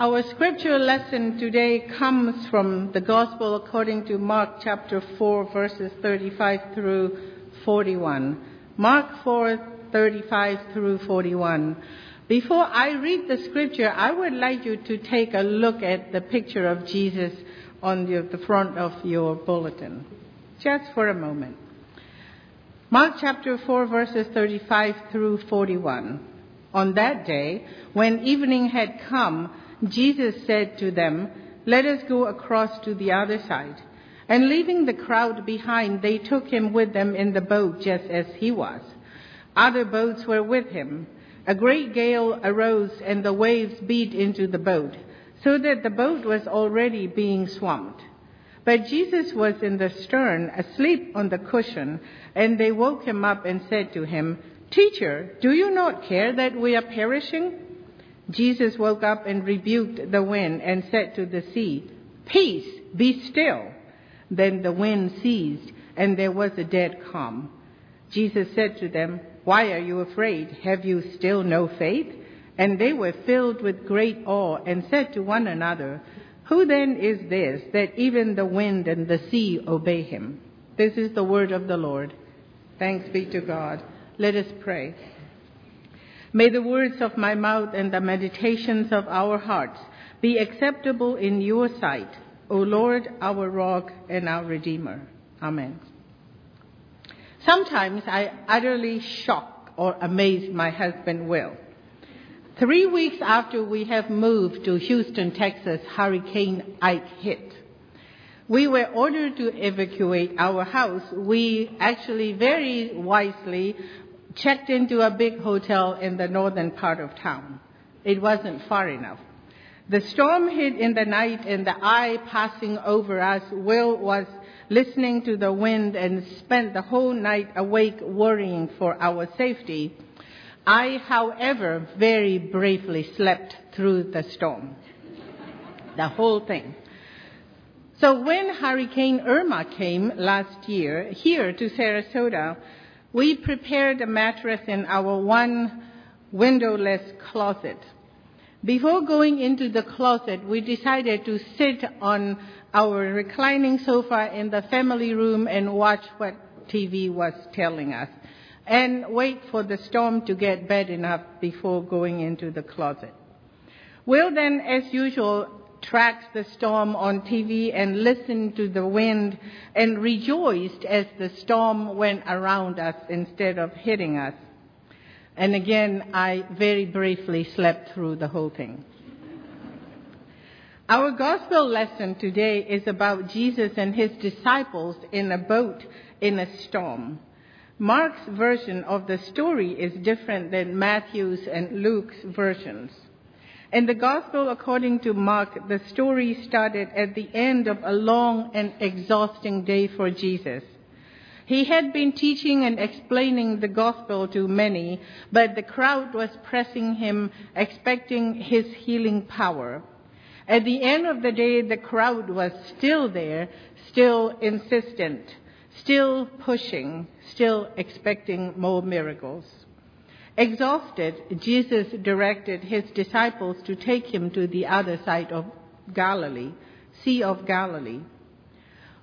Our scripture lesson today comes from the Gospel according to Mark chapter 4, verses 35 through 41. Mark 4, 35 through 41. Before I read the scripture, I would like you to take a look at the picture of Jesus on the front of your bulletin. Just for a moment. Mark chapter 4, verses 35 through 41. On that day, when evening had come, Jesus said to them, Let us go across to the other side. And leaving the crowd behind, they took him with them in the boat just as he was. Other boats were with him. A great gale arose and the waves beat into the boat, so that the boat was already being swamped. But Jesus was in the stern, asleep on the cushion, and they woke him up and said to him, Teacher, do you not care that we are perishing? Jesus woke up and rebuked the wind and said to the sea, Peace, be still. Then the wind ceased, and there was a dead calm. Jesus said to them, Why are you afraid? Have you still no faith? And they were filled with great awe and said to one another, Who then is this that even the wind and the sea obey him? This is the word of the Lord. Thanks be to God. Let us pray. May the words of my mouth and the meditations of our hearts be acceptable in your sight, O Lord, our rock and our redeemer. Amen. Sometimes I utterly shock or amaze my husband Will. Three weeks after we have moved to Houston, Texas, Hurricane Ike hit. We were ordered to evacuate our house. We actually very wisely checked into a big hotel in the northern part of town. It wasn't far enough. The storm hit in the night and the eye passing over us, Will was listening to the wind and spent the whole night awake worrying for our safety. I, however, very bravely slept through the storm. The whole thing. So when Hurricane Irma came last year here to Sarasota, we prepared a mattress in our one windowless closet. Before going into the closet, we decided to sit on our reclining sofa in the family room and watch what TV was telling us and wait for the storm to get bad enough before going into the closet. Will then, as usual, tracks the storm on TV and listened to the wind and rejoiced as the storm went around us instead of hitting us. And again, I very briefly slept through the whole thing. Our gospel lesson today is about Jesus and his disciples in a boat in a storm. Mark's version of the story is different than Matthew's and Luke's versions. In the Gospel according to Mark, the story started at the end of a long and exhausting day for Jesus. He had been teaching and explaining the gospel to many, but the crowd was pressing him, expecting his healing power. At the end of the day, the crowd was still there, still insistent, still pushing, still expecting more miracles. Exhausted, Jesus directed his disciples to take him to the other side of Galilee, Sea of Galilee.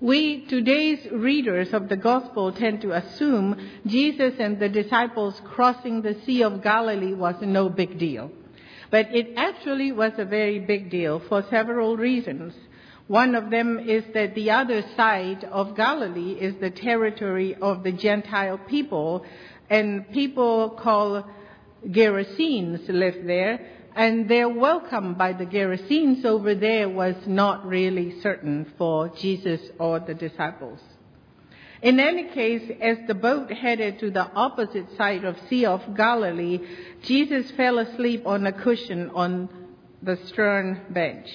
We, today's readers of the Gospel, tend to assume Jesus and the disciples crossing the Sea of Galilee was no big deal. But it actually was a very big deal for several reasons. One of them is that the other side of Galilee is the territory of the Gentile people, and people called Gerasenes lived there, and their welcome by the Gerasenes over there was not really certain for Jesus or the disciples. In any case, as the boat headed to the opposite side of Sea of Galilee, Jesus fell asleep on a cushion on the stern bench.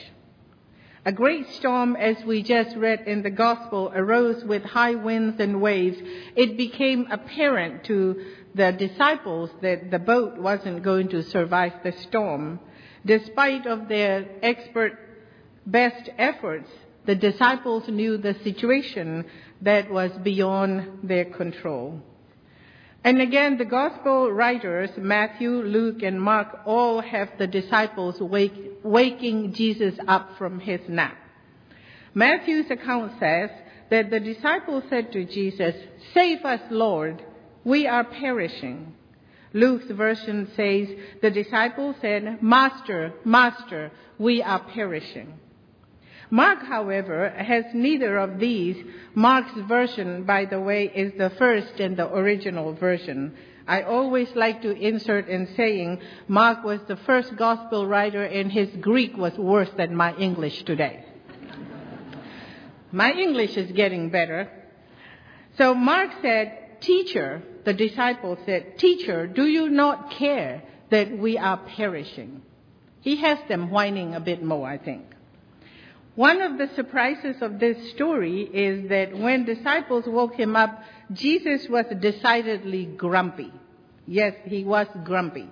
A great storm, as we just read in the Gospel, arose with high winds and waves. It became apparent to the disciples that the boat wasn't going to survive the storm. Despite of their expert best efforts, the disciples knew the situation that was beyond their control. And again, the gospel writers, Matthew, Luke, and Mark, all have the disciples wake, waking Jesus up from his nap. Matthew's account says that the disciples said to Jesus, Save us, Lord, we are perishing. Luke's version says, The disciples said, Master, Master, we are perishing. Mark, however, has neither of these. Mark's version, by the way, is the first and the original version. I always like to insert in saying Mark was the first gospel writer and his Greek was worse than my English today. my English is getting better. So Mark said, Teacher, the disciple said, Teacher, do you not care that we are perishing? He has them whining a bit more, I think. One of the surprises of this story is that when disciples woke him up, Jesus was decidedly grumpy. Yes, he was grumpy.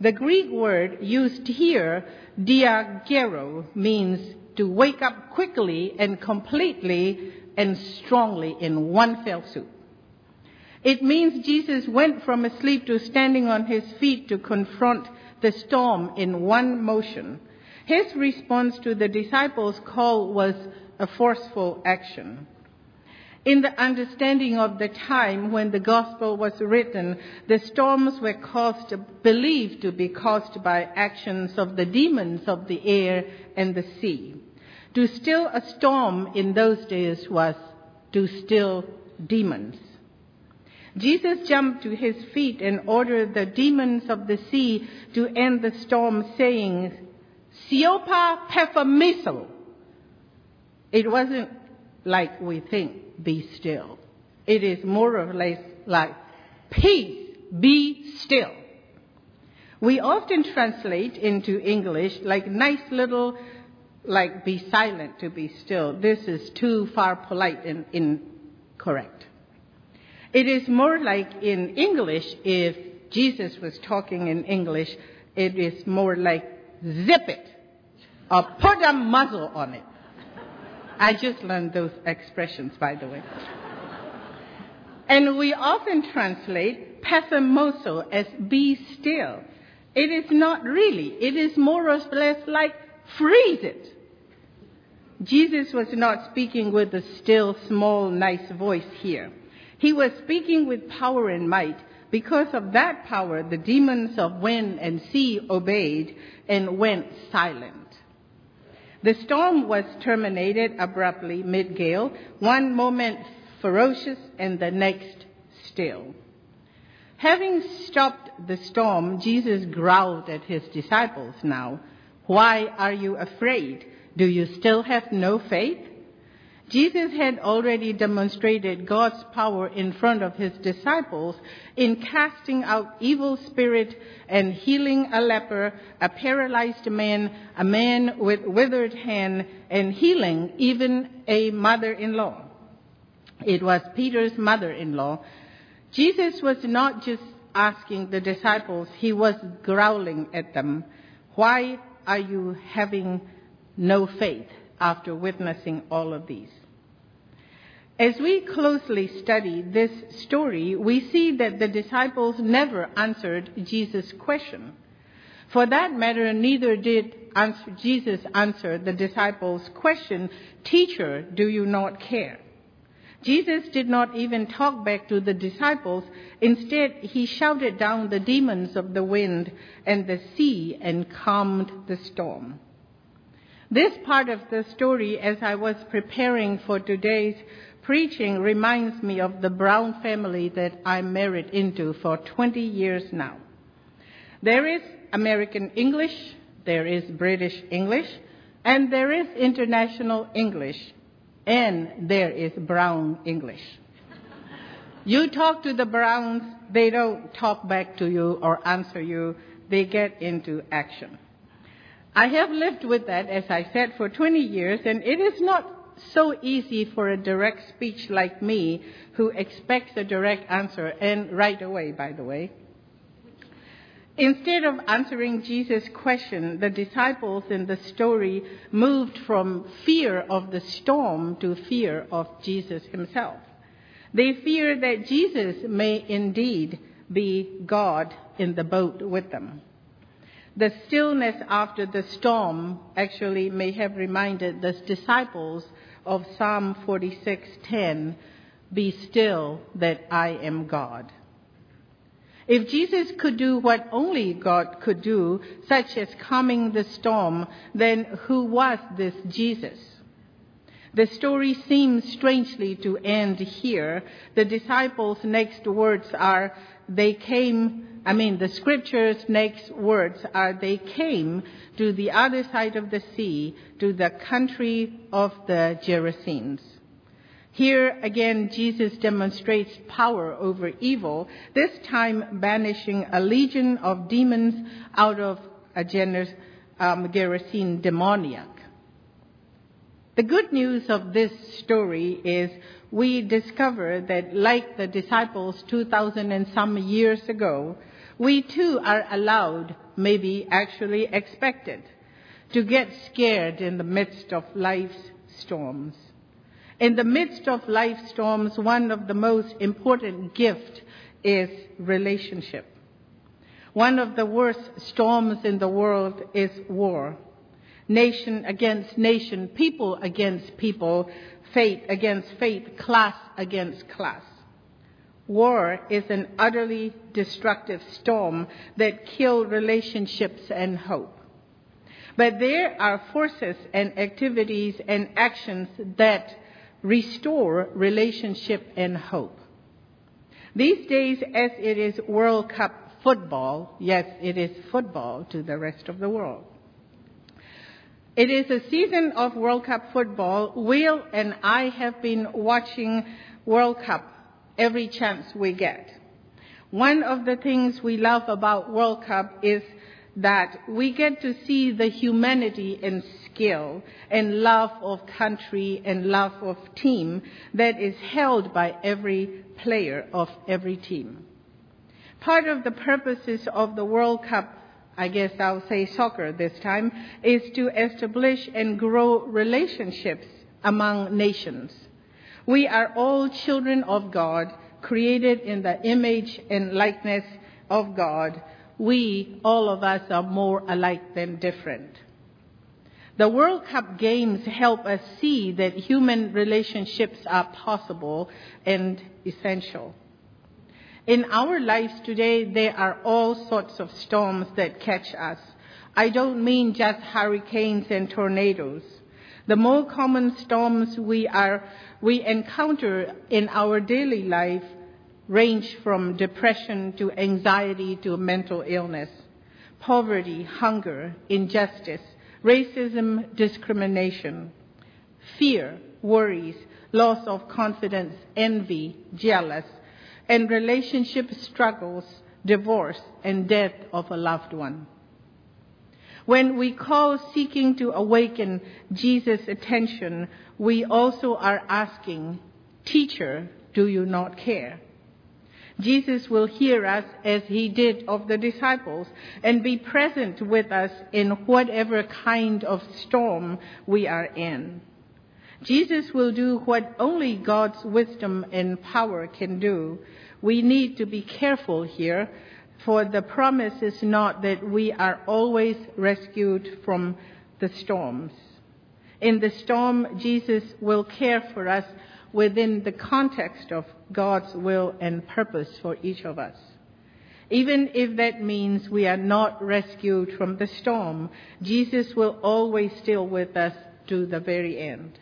The Greek word used here, diagero, means to wake up quickly and completely and strongly in one fell swoop. It means Jesus went from asleep to standing on his feet to confront the storm in one motion his response to the disciples' call was a forceful action. In the understanding of the time when the gospel was written, the storms were caused, believed to be caused by actions of the demons of the air and the sea. To still a storm in those days was to still demons. Jesus jumped to his feet and ordered the demons of the sea to end the storm, saying, Siopa Pephamiso. It wasn't like we think, be still. It is more or less like, peace, be still. We often translate into English like nice little, like be silent to be still. This is too far polite and incorrect. It is more like in English, if Jesus was talking in English, it is more like zip it or put a muzzle on it. I just learned those expressions, by the way. And we often translate pessimoso as be still. It is not really. It is more or less like freeze it. Jesus was not speaking with a still, small, nice voice here. He was speaking with power and might because of that power, the demons of wind and sea obeyed and went silent. The storm was terminated abruptly mid gale, one moment ferocious and the next still. Having stopped the storm, Jesus growled at his disciples now, Why are you afraid? Do you still have no faith? Jesus had already demonstrated God's power in front of his disciples in casting out evil spirit and healing a leper, a paralyzed man, a man with withered hand, and healing even a mother-in-law. It was Peter's mother-in-law. Jesus was not just asking the disciples, he was growling at them, why are you having no faith after witnessing all of these? As we closely study this story, we see that the disciples never answered Jesus' question. For that matter, neither did answer, Jesus answer the disciples' question, Teacher, do you not care? Jesus did not even talk back to the disciples. Instead, he shouted down the demons of the wind and the sea and calmed the storm. This part of the story, as I was preparing for today's preaching reminds me of the Brown family that I'm married into for 20 years now. There is American English, there is British English, and there is international English, and there is Brown English. You talk to the Browns, they don't talk back to you or answer you, they get into action. I have lived with that, as I said, for 20 years, and it is not so easy for a direct speech like me who expects a direct answer, and right away, by the way. Instead of answering Jesus' question, the disciples in the story moved from fear of the storm to fear of Jesus himself. They fear that Jesus may indeed be God in the boat with them. The stillness after the storm actually may have reminded the disciples of Psalm 46:10, "Be still that I am God." If Jesus could do what only God could do, such as calming the storm, then who was this Jesus? The story seems strangely to end here. The disciples' next words are, they came, I mean, the scripture's next words are, they came to the other side of the sea, to the country of the Gerasenes. Here again, Jesus demonstrates power over evil, this time banishing a legion of demons out of a um, Gerasene demoniac. The good news of this story is we discover that like the disciples 2000 and some years ago, we too are allowed, maybe actually expected, to get scared in the midst of life's storms. In the midst of life's storms, one of the most important gifts is relationship. One of the worst storms in the world is war nation against nation, people against people, faith against faith, class against class. War is an utterly destructive storm that kills relationships and hope. But there are forces and activities and actions that restore relationship and hope. These days, as it is World Cup football, yes, it is football to the rest of the world. It is a season of World Cup football. Will and I have been watching World Cup every chance we get. One of the things we love about World Cup is that we get to see the humanity and skill and love of country and love of team that is held by every player of every team. Part of the purposes of the World Cup I guess I'll say soccer this time, is to establish and grow relationships among nations. We are all children of God, created in the image and likeness of God. We, all of us, are more alike than different. The World Cup games help us see that human relationships are possible and essential. In our lives today, there are all sorts of storms that catch us. I don't mean just hurricanes and tornadoes. The more common storms we are, we encounter in our daily life range from depression to anxiety to mental illness, poverty, hunger, injustice, racism, discrimination, fear, worries, loss of confidence, envy, jealous, and relationship struggles, divorce, and death of a loved one. When we call seeking to awaken Jesus' attention, we also are asking, Teacher, do you not care? Jesus will hear us as he did of the disciples and be present with us in whatever kind of storm we are in. Jesus will do what only God's wisdom and power can do. We need to be careful here, for the promise is not that we are always rescued from the storms. In the storm, Jesus will care for us within the context of God's will and purpose for each of us. Even if that means we are not rescued from the storm, Jesus will always still with us to the very end.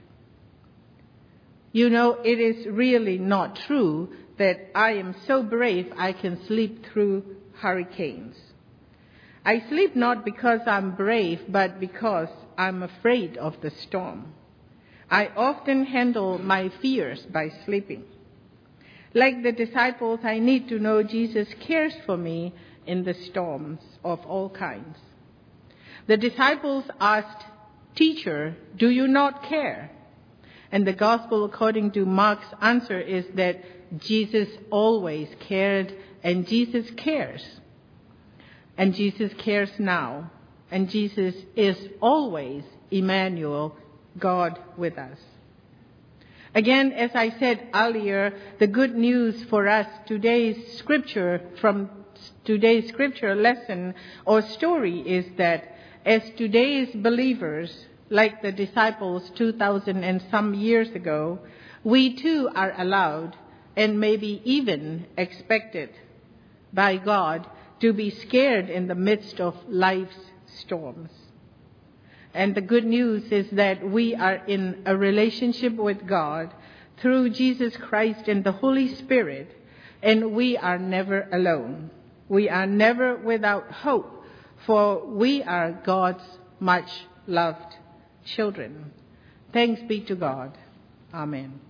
You know, it is really not true that I am so brave I can sleep through hurricanes. I sleep not because I'm brave, but because I'm afraid of the storm. I often handle my fears by sleeping. Like the disciples, I need to know Jesus cares for me in the storms of all kinds. The disciples asked, Teacher, do you not care? And the gospel according to Mark's answer is that Jesus always cared and Jesus cares. And Jesus cares now. And Jesus is always Emmanuel, God with us. Again, as I said earlier, the good news for us today's scripture from today's scripture lesson or story is that as today's believers, like the disciples 2,000 and some years ago, we too are allowed and maybe even expected by God to be scared in the midst of life's storms. And the good news is that we are in a relationship with God through Jesus Christ and the Holy Spirit, and we are never alone. We are never without hope, for we are God's much loved children. Thanks be to God. Amen.